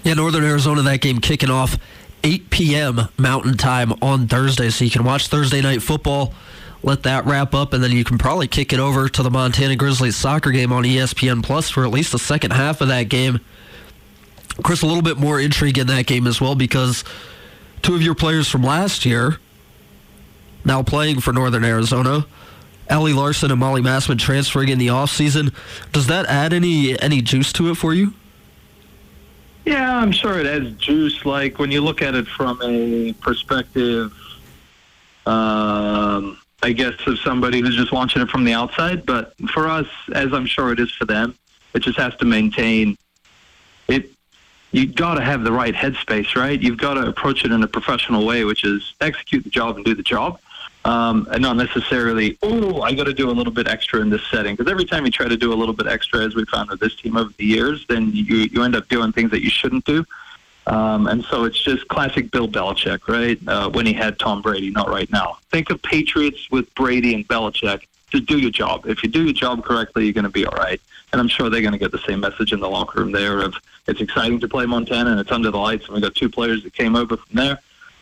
yeah, Northern Arizona, that game kicking off 8 p.m. Mountain Time on Thursday, so you can watch Thursday night football let that wrap up, and then you can probably kick it over to the Montana Grizzlies soccer game on ESPN Plus for at least the second half of that game. Chris, a little bit more intrigue in that game as well because two of your players from last year now playing for Northern Arizona. Allie Larson and Molly Massman transferring in the offseason. Does that add any any juice to it for you? Yeah, I'm sure it adds juice. Like when you look at it from a perspective, um, I guess, of somebody who's just watching it from the outside. But for us, as I'm sure it is for them, it just has to maintain it. You've got to have the right headspace, right? You've got to approach it in a professional way, which is execute the job and do the job um, and not necessarily, oh, I got to do a little bit extra in this setting. Because every time you try to do a little bit extra, as we found with this team over the years, then you, you end up doing things that you shouldn't do. Um, and so it's just classic Bill Belichick, right? Uh, when he had Tom Brady, not right now. Think of Patriots with Brady and Belichick. Just do your job. If you do your job correctly, you're going to be all right. And I'm sure they're going to get the same message in the locker room there of it's exciting to play Montana and it's under the lights. And we got two players that came over from there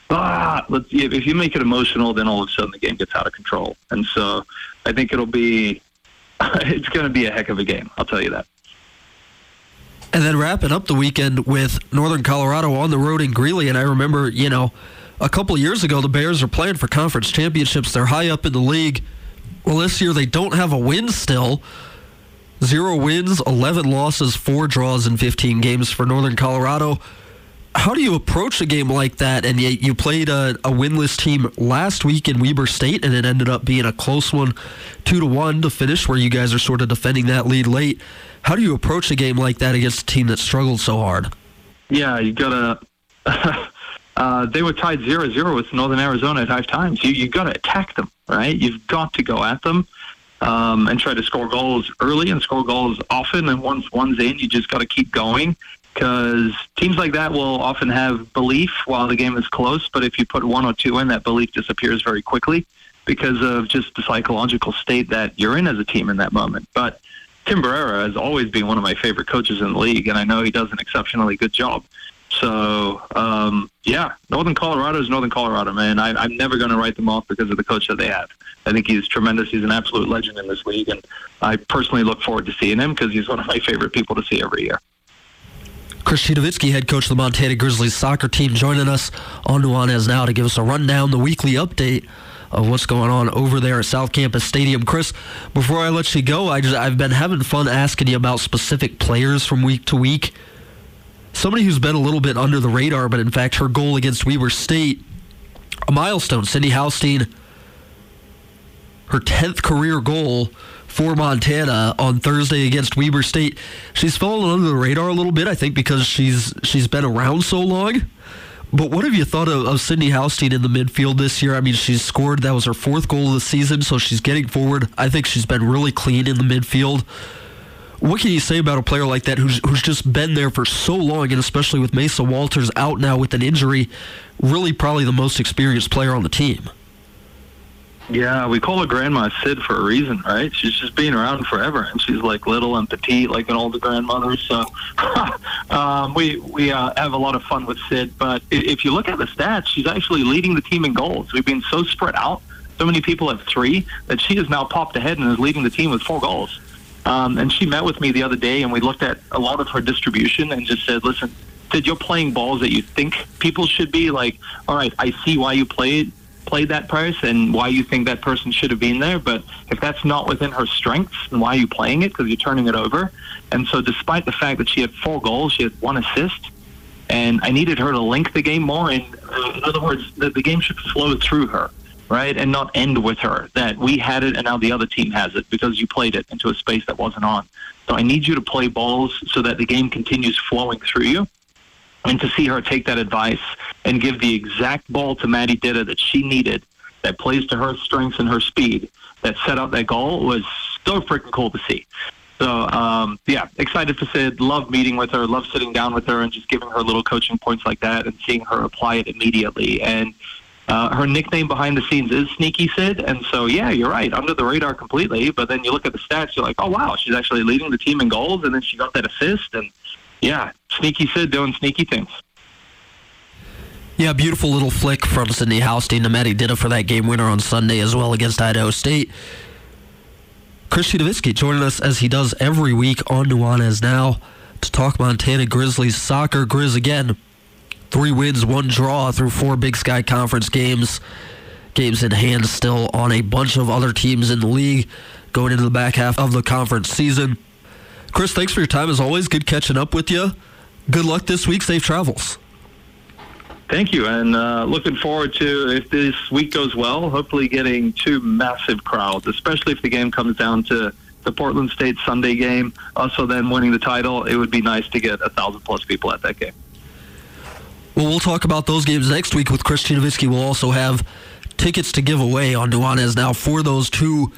ah, let's, if you make it emotional, then all of a sudden the game gets out of control. And so I think it'll be, it's going to be a heck of a game. I'll tell you that. And then wrapping up the weekend with Northern Colorado on the road in Greeley. And I remember, you know, a couple years ago, the Bears are playing for conference championships. They're high up in the league. Well, this year they don't have a win still. Zero wins, 11 losses, four draws in 15 games for Northern Colorado how do you approach a game like that? And you, you played a, a, winless team last week in Weber State, and it ended up being a close one, two to one to finish, where you guys are sort of defending that lead late. How do you approach a game like that against a team that struggled so hard? Yeah, you gotta. uh, they were tied 0-0 with Northern Arizona at half times. You you got to attack them, right? You've got to go at them. Um, and try to score goals early and score goals often. And once one's in, you just got to keep going because teams like that will often have belief while the game is close, but if you put one or two in, that belief disappears very quickly because of just the psychological state that you're in as a team in that moment. But Tim Barrera has always been one of my favorite coaches in the league, and I know he does an exceptionally good job. So, um, yeah, Northern Colorado is Northern Colorado, man. I, I'm never going to write them off because of the coach that they have. I think he's tremendous. He's an absolute legend in this league, and I personally look forward to seeing him because he's one of my favorite people to see every year. Chris Citowicki, head coach of the Montana Grizzlies soccer team, joining us on Nuanez now to give us a rundown, the weekly update of what's going on over there at South Campus Stadium. Chris, before I let you go, I just I've been having fun asking you about specific players from week to week. Somebody who's been a little bit under the radar, but in fact her goal against Weber State, a milestone. Sydney Haustein, her tenth career goal for Montana on Thursday against Weber State. She's fallen under the radar a little bit, I think, because she's she's been around so long. But what have you thought of, of Sydney Haustein in the midfield this year? I mean, she's scored. That was her fourth goal of the season, so she's getting forward. I think she's been really clean in the midfield. What can you say about a player like that who's who's just been there for so long, and especially with Mesa Walters out now with an injury, really probably the most experienced player on the team? Yeah, we call her Grandma Sid for a reason, right? She's just been around forever, and she's like little and petite, like an older grandmother. So um, we we uh, have a lot of fun with Sid. But if you look at the stats, she's actually leading the team in goals. We've been so spread out. So many people have three that she has now popped ahead and is leading the team with four goals. Um, and she met with me the other day, and we looked at a lot of her distribution and just said, "Listen, Sid, you're playing balls that you think people should be. Like, all right, I see why you played." Played that person and why you think that person should have been there. But if that's not within her strengths, then why are you playing it? Because you're turning it over. And so, despite the fact that she had four goals, she had one assist. And I needed her to link the game more. And uh, in other words, the, the game should flow through her, right? And not end with her. That we had it and now the other team has it because you played it into a space that wasn't on. So I need you to play balls so that the game continues flowing through you and to see her take that advice and give the exact ball to Maddie Ditta that she needed, that plays to her strengths and her speed, that set up that goal was so freaking cool to see. So um, yeah, excited for Sid. Love meeting with her. Love sitting down with her and just giving her little coaching points like that and seeing her apply it immediately. And uh, her nickname behind the scenes is Sneaky Sid, and so yeah, you're right, under the radar completely. But then you look at the stats, you're like, oh wow, she's actually leading the team in goals, and then she got that assist, and yeah, sneaky Sid doing sneaky things. Yeah, beautiful little flick from Sydney Haustein to Maddie Ditta for that game winner on Sunday as well against Idaho State. Chris Citowicki joining us as he does every week on Nuanez Now to talk Montana Grizzlies soccer. Grizz again, three wins, one draw through four Big Sky Conference games. Games in hand still on a bunch of other teams in the league going into the back half of the conference season. Chris, thanks for your time as always. Good catching up with you. Good luck this week. Safe travels. Thank you, and uh, looking forward to if this week goes well. Hopefully, getting two massive crowds, especially if the game comes down to the Portland State Sunday game. Also, then winning the title, it would be nice to get a thousand plus people at that game. Well, we'll talk about those games next week with Chris Citowicki. We'll also have tickets to give away on Nuanez now for those two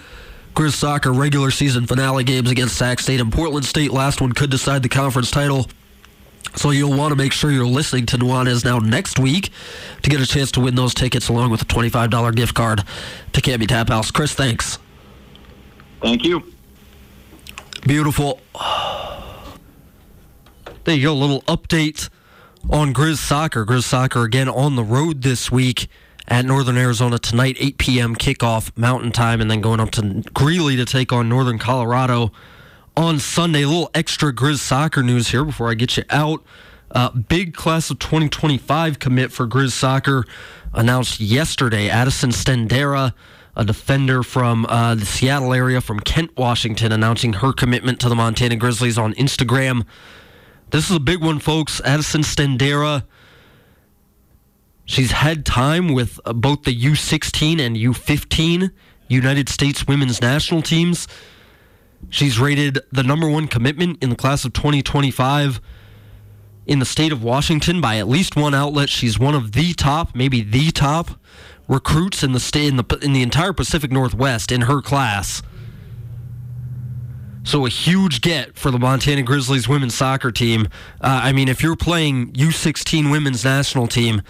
Grizz soccer regular season finale games against Sac State and Portland State. Last one could decide the conference title. So you'll want to make sure you're listening to Nuanez now next week to get a chance to win those tickets along with a $25 gift card to Canby Tap House. Chris, thanks. Thank you. Beautiful. There you go. A little update on Grizz Soccer. Grizz Soccer again on the road this week at Northern Arizona tonight, 8 p.m. kickoff Mountain Time, and then going up to Greeley to take on Northern Colorado on Sunday. A little extra Grizz Soccer news here before I get you out. Uh, big class of 2025 commit for Grizz Soccer announced yesterday. Addison Stendera, a defender from uh, the Seattle area from Kent, Washington, announcing her commitment to the Montana Grizzlies on Instagram. This is a big one, folks. Addison Stendera. She's had time with uh, both the U16 and U15 United States women's national teams. She's rated the number one commitment in the class of 2025 in the state of Washington by at least one outlet. She's one of the top, maybe the top recruits in the state in the in the entire Pacific Northwest in her class. So a huge get for the Montana Grizzlies women's soccer team. Uh, I mean, if you're playing U16 women's national team,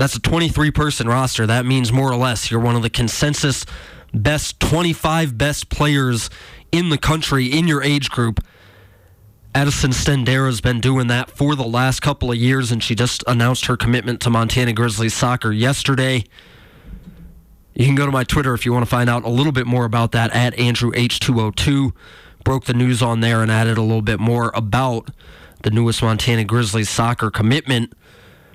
that's a 23 person roster. That means more or less you're one of the consensus best 25 best players in the country in your age group. Addison Stendera has been doing that for the last couple of years, and she just announced her commitment to Montana Grizzlies soccer yesterday. You can go to my Twitter if you want to find out a little bit more about that at Andrew H202. Broke the news on there and added a little bit more about the newest Montana Grizzlies soccer commitment.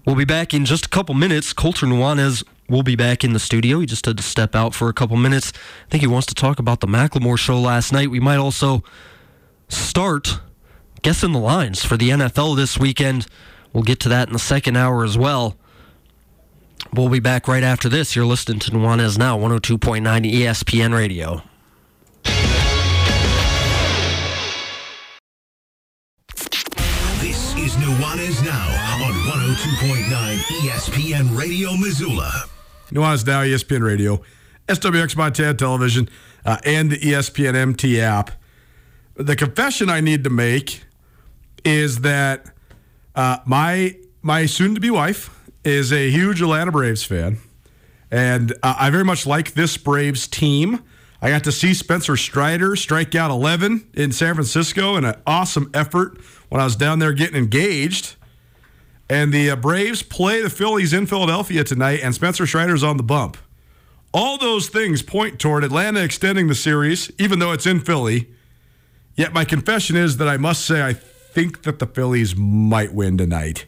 We'll be back in just a couple minutes. Colter Nuanez will be back in the studio. He just had to step out for a couple minutes. I think he wants to talk about the Macklemore show last night. We might also start guessing the lines for the NFL this weekend. We'll get to that in the second hour as well. We'll be back right after this. You're listening to Nuanez Now, 102.9 ESPN Radio. Is Nuanez Now on 102.9 ESPN Radio Missoula. Nuanez Now, ESPN Radio, SWX Montana Television, uh, and the ESPN MT app. The confession I need to make is that uh, my my soon-to-be wife is a huge Atlanta Braves fan, and uh, I very much like this Braves team. I got to see Spencer Strider strike out 11 in San Francisco in an awesome effort when I was down there getting engaged. And the uh, Braves play the Phillies in Philadelphia tonight, and Spencer Strider's on the bump. All those things point toward Atlanta extending the series, even though it's in Philly. Yet my confession is that I must say I think that the Phillies might win tonight.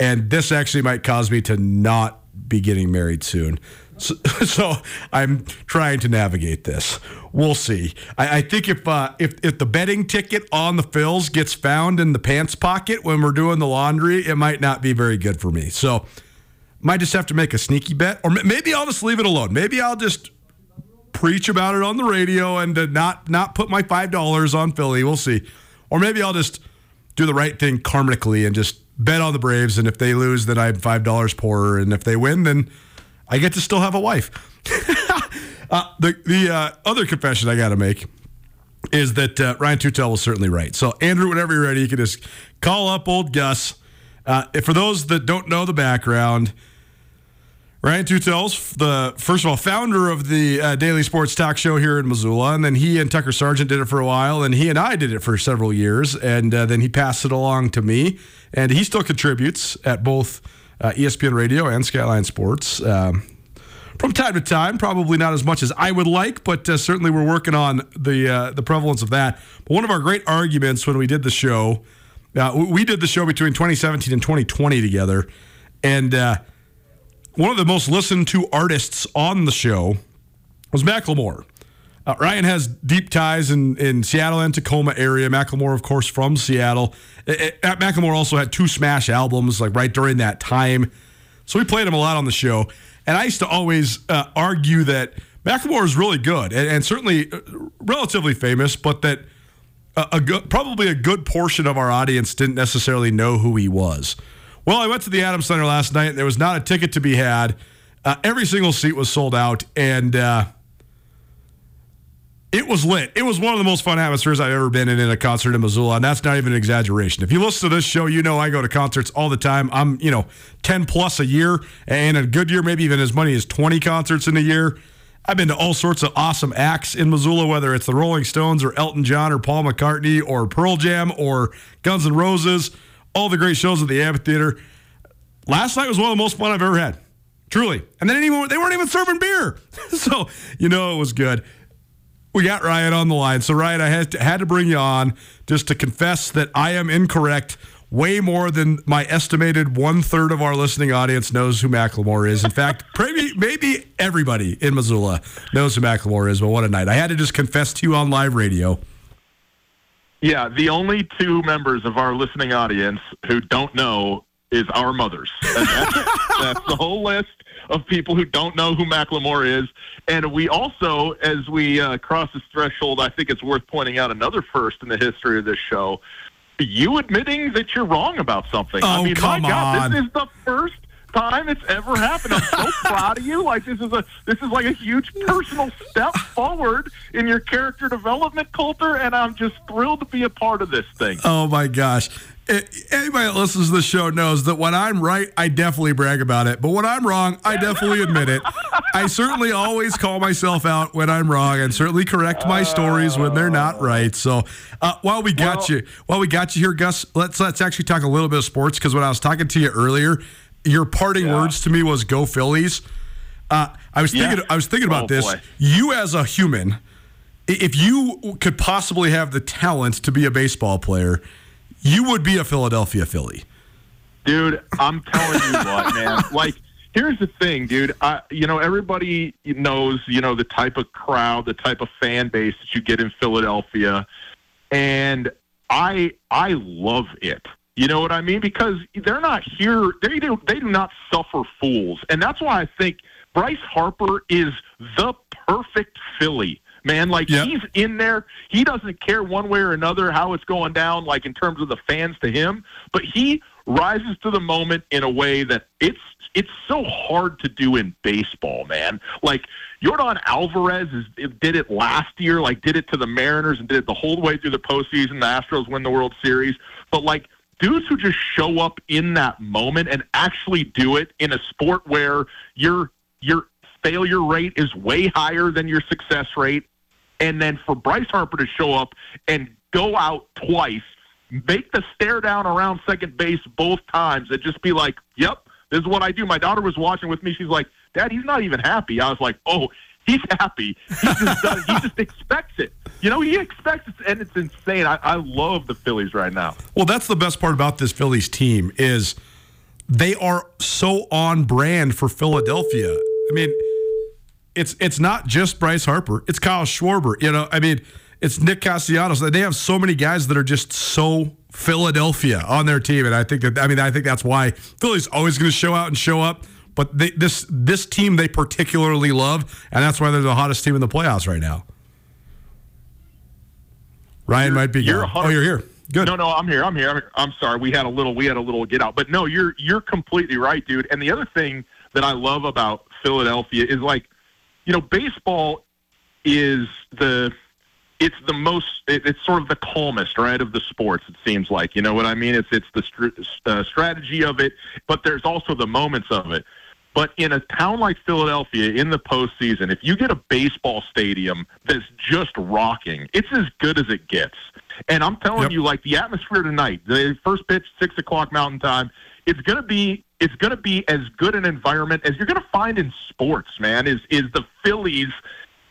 And this actually might cause me to not be getting married soon. So, so I'm trying to navigate this. We'll see. I, I think if uh, if if the betting ticket on the Phils gets found in the pants pocket when we're doing the laundry, it might not be very good for me. So might just have to make a sneaky bet, or maybe I'll just leave it alone. Maybe I'll just preach about it on the radio and uh, not not put my five dollars on Philly. We'll see. Or maybe I'll just do the right thing karmically and just bet on the Braves. And if they lose, then I'm five dollars poorer. And if they win, then I get to still have a wife. uh, the the uh, other confession I got to make is that uh, Ryan Tutel was certainly right. So Andrew, whenever you're ready, you can just call up old Gus. Uh, for those that don't know the background. Ryan Tutel's the first of all founder of the uh, daily sports talk show here in Missoula, and then he and Tucker Sargent did it for a while, and he and I did it for several years, and uh, then he passed it along to me, and he still contributes at both uh, ESPN Radio and Skyline Sports. Um, from time to time, probably not as much as I would like, but uh, certainly we're working on the uh, the prevalence of that. But one of our great arguments when we did the show, uh, we did the show between 2017 and 2020 together, and uh, one of the most listened to artists on the show was Macklemore. Uh, Ryan has deep ties in, in Seattle and Tacoma area. Macklemore, of course, from Seattle. It, it, Macklemore also had two smash albums like right during that time, so we played him a lot on the show. And I used to always uh, argue that Macklemore is really good and, and certainly uh, relatively famous, but that a, a good, probably a good portion of our audience didn't necessarily know who he was. Well, I went to the Adams Center last night. And there was not a ticket to be had. Uh, every single seat was sold out, and uh, it was lit. It was one of the most fun atmospheres I've ever been in in a concert in Missoula, and that's not even an exaggeration. If you listen to this show, you know I go to concerts all the time. I'm, you know, 10 plus a year, and a good year, maybe even as many as 20 concerts in a year. I've been to all sorts of awesome acts in Missoula, whether it's the Rolling Stones or Elton John or Paul McCartney or Pearl Jam or Guns N' Roses, all the great shows at the amphitheater. Last night was one of the most fun I've ever had. Truly. And even they weren't even serving beer. so, you know, it was good we got Ryan on the line. So, Ryan, I had to, had to bring you on just to confess that I am incorrect way more than my estimated one third of our listening audience knows who Macklemore is. In fact, maybe, maybe everybody in Missoula knows who Macklemore is, but what a night. I had to just confess to you on live radio. Yeah, the only two members of our listening audience who don't know is our mothers. That's, that's the whole list of people who don't know who Macklemore is. And we also, as we uh, cross this threshold, I think it's worth pointing out another first in the history of this show. You admitting that you're wrong about something. Oh, I mean, come my God, on. this is the first time it's ever happened. I'm so proud of you. Like this is a this is like a huge personal step forward in your character development, Colter, and I'm just thrilled to be a part of this thing. Oh my gosh. Anybody that listens to the show knows that when I'm right, I definitely brag about it. But when I'm wrong, I definitely admit it. I certainly always call myself out when I'm wrong, and certainly correct my stories when they're not right. So, uh, while we got well, you, while we got you here, Gus, let's let's actually talk a little bit of sports because when I was talking to you earlier, your parting yeah. words to me was "Go Phillies." Uh, I was thinking, yeah. I was thinking about oh, this. Boy. You as a human, if you could possibly have the talent to be a baseball player you would be a Philadelphia Philly. Dude, I'm telling you what, man. Like, here's the thing, dude. I, you know, everybody knows, you know, the type of crowd, the type of fan base that you get in Philadelphia, and I, I love it. You know what I mean? Because they're not here. They do. They do not suffer fools, and that's why I think Bryce Harper is the perfect Philly man. Like yep. he's in there. He doesn't care one way or another how it's going down, like in terms of the fans to him, but he rises to the moment in a way that it's it's so hard to do in baseball, man. Like Yordan Alvarez is, did it last year, like did it to the Mariners and did it the whole way through the postseason. The Astros win the World Series, but like dudes who just show up in that moment and actually do it in a sport where your your failure rate is way higher than your success rate and then for Bryce Harper to show up and go out twice, make the stare down around second base both times, and just be like, "Yep, this is what I do." My daughter was watching with me. She's like, "Dad, he's not even happy." I was like, "Oh." He's happy. He just does, he just expects it. You know, he expects it, and it's insane. I, I love the Phillies right now. Well, that's the best part about this Phillies team is they are so on brand for Philadelphia. I mean, it's it's not just Bryce Harper. It's Kyle Schwarber. You know, I mean, it's Nick Castellanos. They have so many guys that are just so Philadelphia on their team, and I think that I mean I think that's why Philly's always going to show out and show up. But they, this this team they particularly love, and that's why they're the hottest team in the playoffs right now. Ryan you're, might be. You're oh, you're here. Good. No, no, I'm here. I'm here. I'm, I'm sorry. We had a little. We had a little get out, but no, you're you're completely right, dude. And the other thing that I love about Philadelphia is like you know, baseball is the it's the most it's sort of the calmest right of the sports it seems like. You know what i mean? It's it's the uh, strategy of it but there's also the moments of it. But in a town like philadelphia in the postseason if you get a baseball stadium that's just rocking it's as good as it gets. And i'm telling yep. you like the atmosphere tonight the first pitch six o'clock mountain time it's going to be is going to be as good an environment as you're going to find in sports, man. Is is the Phillies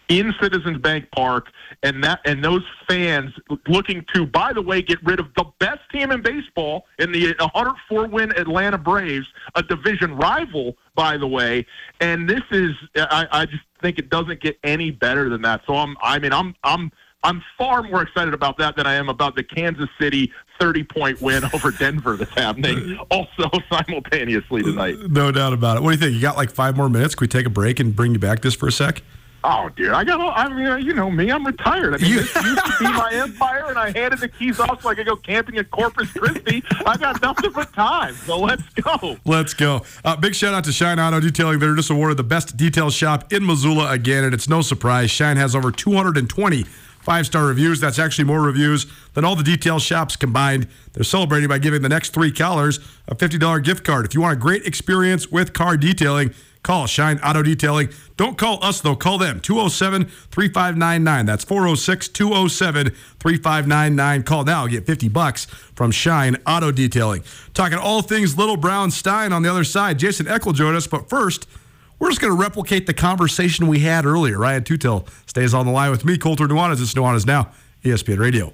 in Citizens Bank Park, and that and those fans looking to, by the way, get rid of the best team in baseball in the 104 win Atlanta Braves, a division rival, by the way. And this is, I, I just think it doesn't get any better than that. So I'm, I mean, I'm, I'm. I'm far more excited about that than I am about the Kansas City 30 point win over Denver that's happening also simultaneously tonight. No doubt about it. What do you think? You got like five more minutes? Can we take a break and bring you back this for a sec? Oh, dude, I got. I mean, you know me. I'm retired. I mean, this used to be my empire, and I handed the keys off so I could go camping at Corpus Christi. I got nothing but time, so let's go. Let's go. Uh, big shout out to Shine Auto Detailing. They're just awarded the best detail shop in Missoula again, and it's no surprise. Shine has over 220 five star reviews. That's actually more reviews than all the detail shops combined. They're celebrating by giving the next three callers a $50 gift card. If you want a great experience with car detailing, Call Shine Auto Detailing. Don't call us, though. Call them 207 3599. That's 406 207 3599. Call now. Get 50 bucks from Shine Auto Detailing. Talking all things Little Brown Stein on the other side. Jason Eckel joined us, but first, we're just going to replicate the conversation we had earlier. Ryan Tutel stays on the line with me, Colter Nuanez. It's Nuanez Now, ESPN Radio.